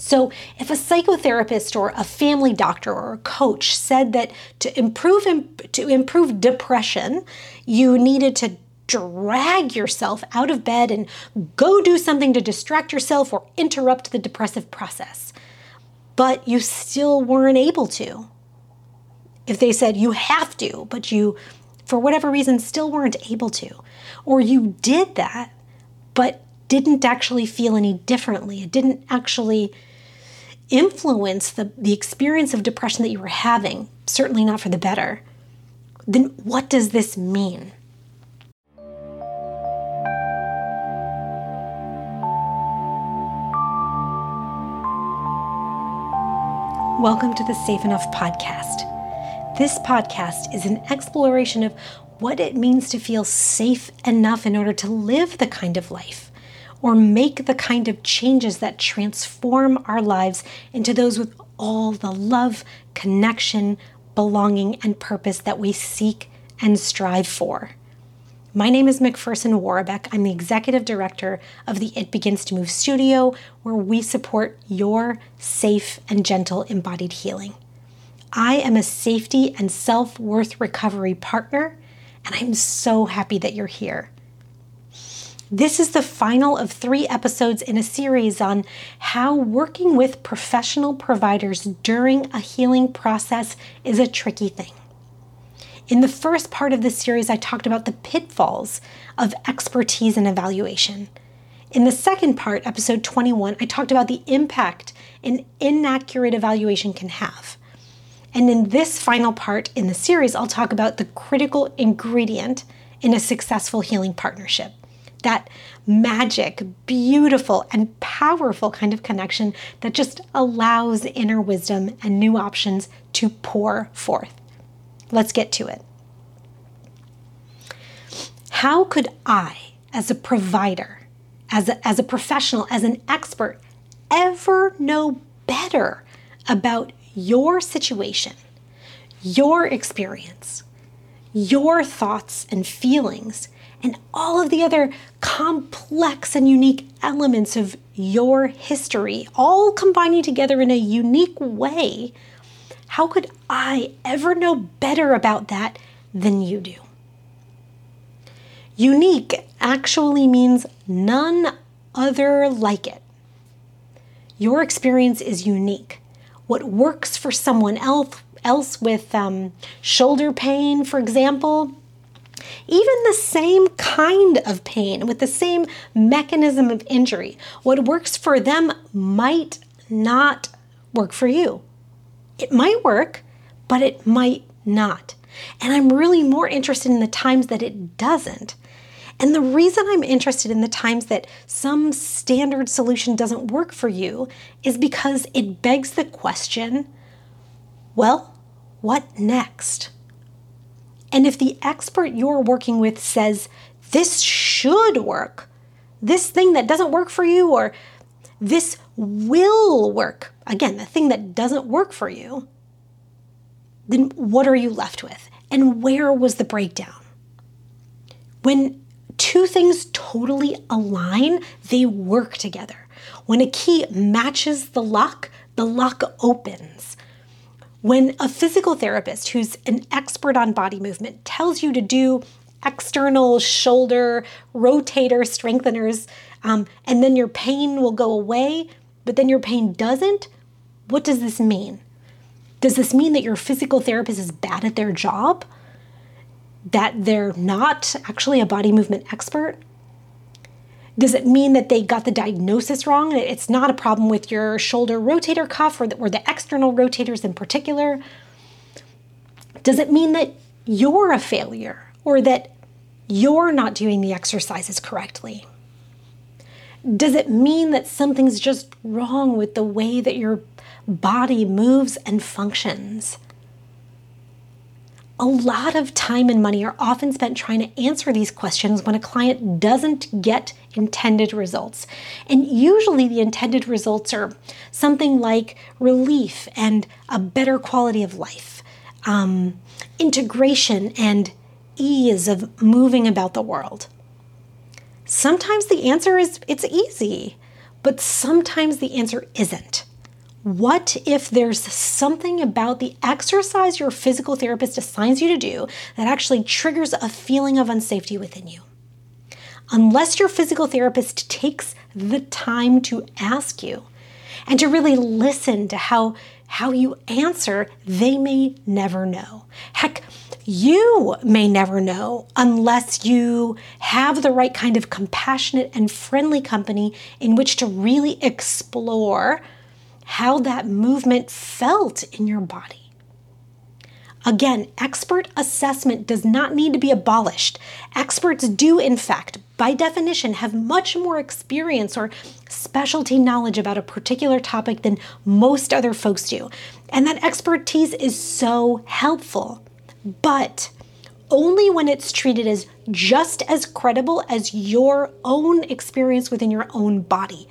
So, if a psychotherapist or a family doctor or a coach said that to improve to improve depression, you needed to drag yourself out of bed and go do something to distract yourself or interrupt the depressive process, but you still weren't able to. If they said you have to, but you, for whatever reason, still weren't able to, or you did that, but didn't actually feel any differently, it didn't actually influence the, the experience of depression that you were having, certainly not for the better, then what does this mean? Welcome to the Safe Enough Podcast. This podcast is an exploration of what it means to feel safe enough in order to live the kind of life or make the kind of changes that transform our lives into those with all the love, connection, belonging, and purpose that we seek and strive for. My name is McPherson Warbeck. I'm the executive director of the It Begins to Move studio, where we support your safe and gentle embodied healing. I am a safety and self worth recovery partner, and I'm so happy that you're here. This is the final of three episodes in a series on how working with professional providers during a healing process is a tricky thing. In the first part of this series, I talked about the pitfalls of expertise and evaluation. In the second part, episode 21, I talked about the impact an inaccurate evaluation can have. And in this final part in the series, I'll talk about the critical ingredient in a successful healing partnership that magic, beautiful, and powerful kind of connection that just allows inner wisdom and new options to pour forth. Let's get to it. How could I, as a provider, as a, as a professional, as an expert, ever know better about your situation, your experience, your thoughts and feelings, and all of the other complex and unique elements of your history, all combining together in a unique way how could I ever know better about that than you do? Unique actually means none other like it. Your experience is unique. What works for someone else, else with um, shoulder pain, for example, even the same kind of pain with the same mechanism of injury, what works for them might not work for you. It might work, but it might not. And I'm really more interested in the times that it doesn't. And the reason I'm interested in the times that some standard solution doesn't work for you is because it begs the question well, what next? And if the expert you're working with says, this should work, this thing that doesn't work for you, or this will work, again, the thing that doesn't work for you, then what are you left with? And where was the breakdown? When two things totally align, they work together. When a key matches the lock, the lock opens. When a physical therapist who's an expert on body movement tells you to do external shoulder rotator strengtheners, um, and then your pain will go away, but then your pain doesn't, what does this mean? Does this mean that your physical therapist is bad at their job? That they're not actually a body movement expert? Does it mean that they got the diagnosis wrong? It's not a problem with your shoulder rotator cuff or the, or the external rotators in particular? Does it mean that you're a failure or that you're not doing the exercises correctly? Does it mean that something's just wrong with the way that your body moves and functions? A lot of time and money are often spent trying to answer these questions when a client doesn't get intended results. And usually the intended results are something like relief and a better quality of life, um, integration and ease of moving about the world. Sometimes the answer is it's easy, but sometimes the answer isn't. What if there's something about the exercise your physical therapist assigns you to do that actually triggers a feeling of unsafety within you? Unless your physical therapist takes the time to ask you and to really listen to how, how you answer, they may never know. Heck, you may never know unless you have the right kind of compassionate and friendly company in which to really explore how that movement felt in your body. Again, expert assessment does not need to be abolished. Experts do, in fact, by definition, have much more experience or specialty knowledge about a particular topic than most other folks do. And that expertise is so helpful. But only when it's treated as just as credible as your own experience within your own body.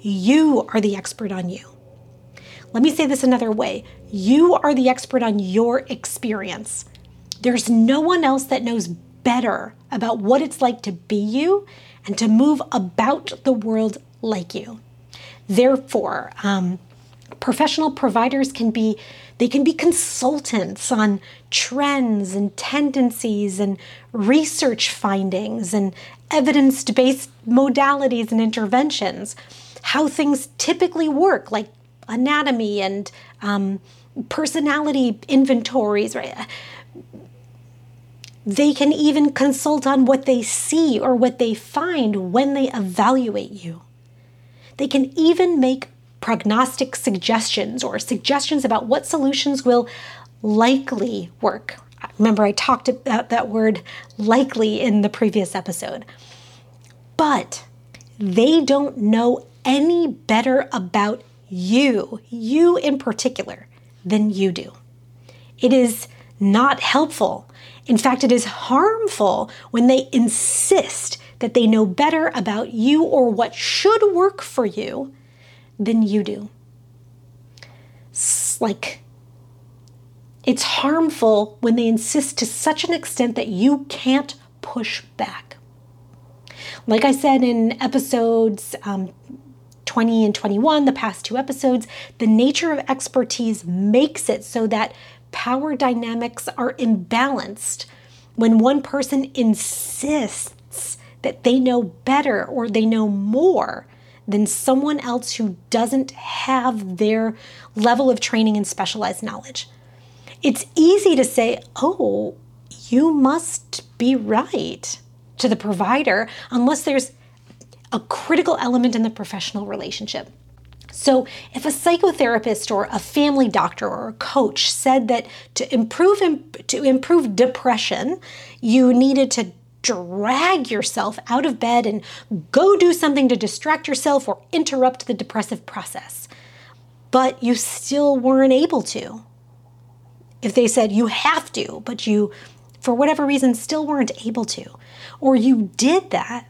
You are the expert on you. Let me say this another way you are the expert on your experience. There's no one else that knows better about what it's like to be you and to move about the world like you. Therefore, um, professional providers can be they can be consultants on trends and tendencies and research findings and evidence-based modalities and interventions how things typically work like anatomy and um, personality inventories, right? They can even consult on what they see or what they find when they evaluate you. They can even make prognostic suggestions or suggestions about what solutions will likely work. Remember, I talked about that word likely in the previous episode. But they don't know any better about you, you in particular, than you do. It is not helpful. In fact, it is harmful when they insist that they know better about you or what should work for you than you do. It's like, it's harmful when they insist to such an extent that you can't push back. Like I said in episodes um, 20 and 21, the past two episodes, the nature of expertise makes it so that power dynamics are imbalanced when one person insists that they know better or they know more than someone else who doesn't have their level of training and specialized knowledge. It's easy to say, oh, you must be right to the provider unless there's a critical element in the professional relationship. So, if a psychotherapist or a family doctor or a coach said that to improve to improve depression, you needed to drag yourself out of bed and go do something to distract yourself or interrupt the depressive process, but you still weren't able to. If they said you have to, but you, for whatever reason, still weren't able to, or you did that,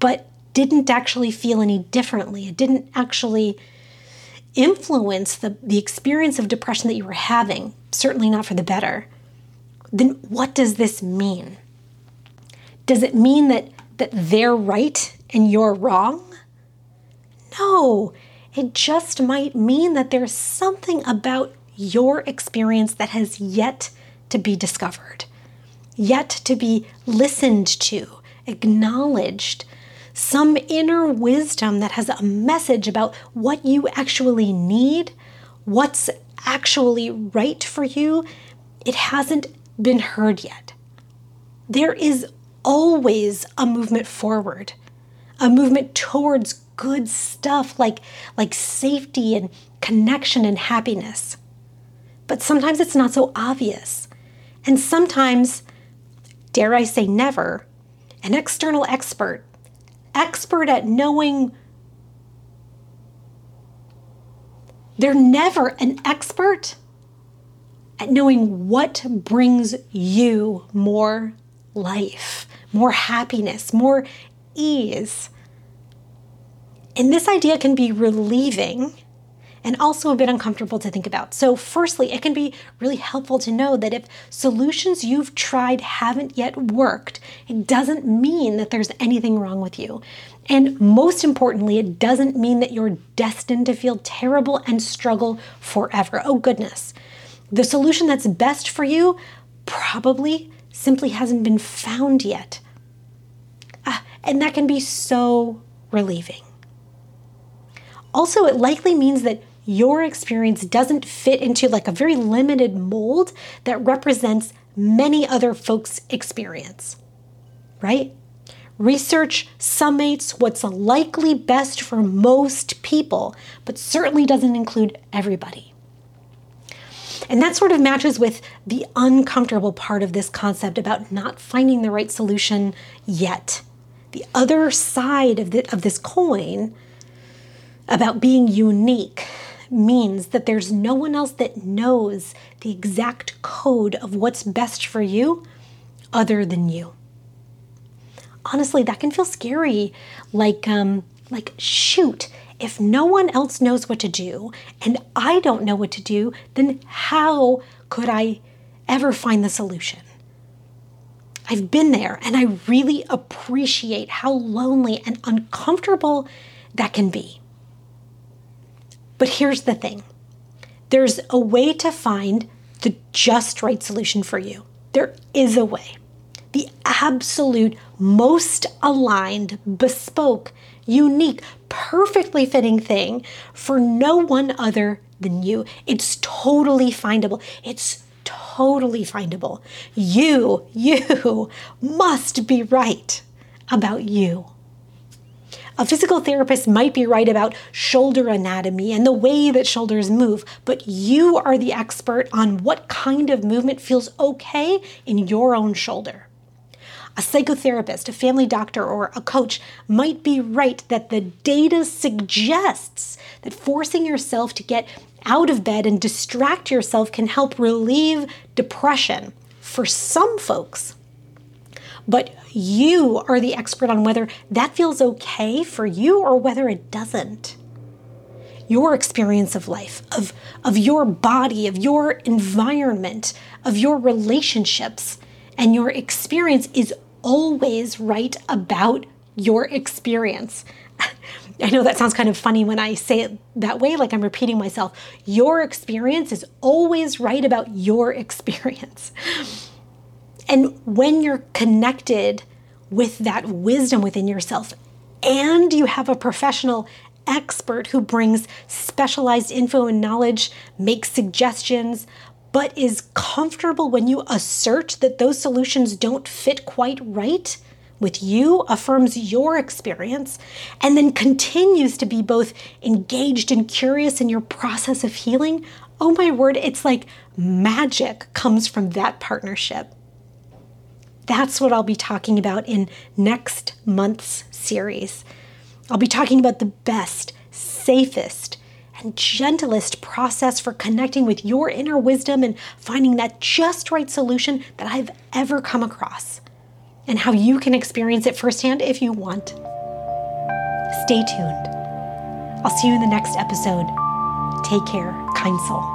but didn't actually feel any differently. It didn't actually influence the, the experience of depression that you were having, certainly not for the better. Then what does this mean? Does it mean that, that they're right and you're wrong? No, it just might mean that there's something about your experience that has yet to be discovered, yet to be listened to, acknowledged, some inner wisdom that has a message about what you actually need, what's actually right for you, it hasn't been heard yet. There is always a movement forward, a movement towards good stuff like, like safety and connection and happiness. But sometimes it's not so obvious. And sometimes, dare I say never, an external expert expert at knowing. They're never an expert at knowing what brings you more life, more happiness, more ease. And this idea can be relieving and also a bit uncomfortable to think about. So, firstly, it can be really helpful to know that if solutions you've tried haven't yet worked, it doesn't mean that there's anything wrong with you. And most importantly, it doesn't mean that you're destined to feel terrible and struggle forever. Oh, goodness. The solution that's best for you probably simply hasn't been found yet. Uh, and that can be so relieving. Also, it likely means that your experience doesn't fit into like a very limited mold that represents many other folks' experience, right? Research summates what's likely best for most people, but certainly doesn't include everybody. And that sort of matches with the uncomfortable part of this concept about not finding the right solution yet. The other side of, the, of this coin about being unique means that there's no one else that knows the exact code of what's best for you other than you. Honestly, that can feel scary. Like, um, like, shoot, if no one else knows what to do and I don't know what to do, then how could I ever find the solution? I've been there and I really appreciate how lonely and uncomfortable that can be. But here's the thing there's a way to find the just right solution for you. There is a way. The absolute most aligned, bespoke, unique, perfectly fitting thing for no one other than you. It's totally findable. It's totally findable. You, you must be right about you. A physical therapist might be right about shoulder anatomy and the way that shoulders move, but you are the expert on what kind of movement feels okay in your own shoulder. A psychotherapist, a family doctor, or a coach might be right that the data suggests that forcing yourself to get out of bed and distract yourself can help relieve depression for some folks. But you are the expert on whether that feels okay for you or whether it doesn't. Your experience of life, of, of your body, of your environment, of your relationships, and your experience is always right about your experience. I know that sounds kind of funny when I say it that way, like I'm repeating myself. Your experience is always right about your experience. And when you're connected with that wisdom within yourself and you have a professional expert who brings specialized info and knowledge, makes suggestions, but is comfortable when you assert that those solutions don't fit quite right with you, affirms your experience, and then continues to be both engaged and curious in your process of healing, oh my word, it's like magic comes from that partnership. That's what I'll be talking about in next month's series. I'll be talking about the best, safest, and gentlest process for connecting with your inner wisdom and finding that just right solution that I've ever come across, and how you can experience it firsthand if you want. Stay tuned. I'll see you in the next episode. Take care, kind soul.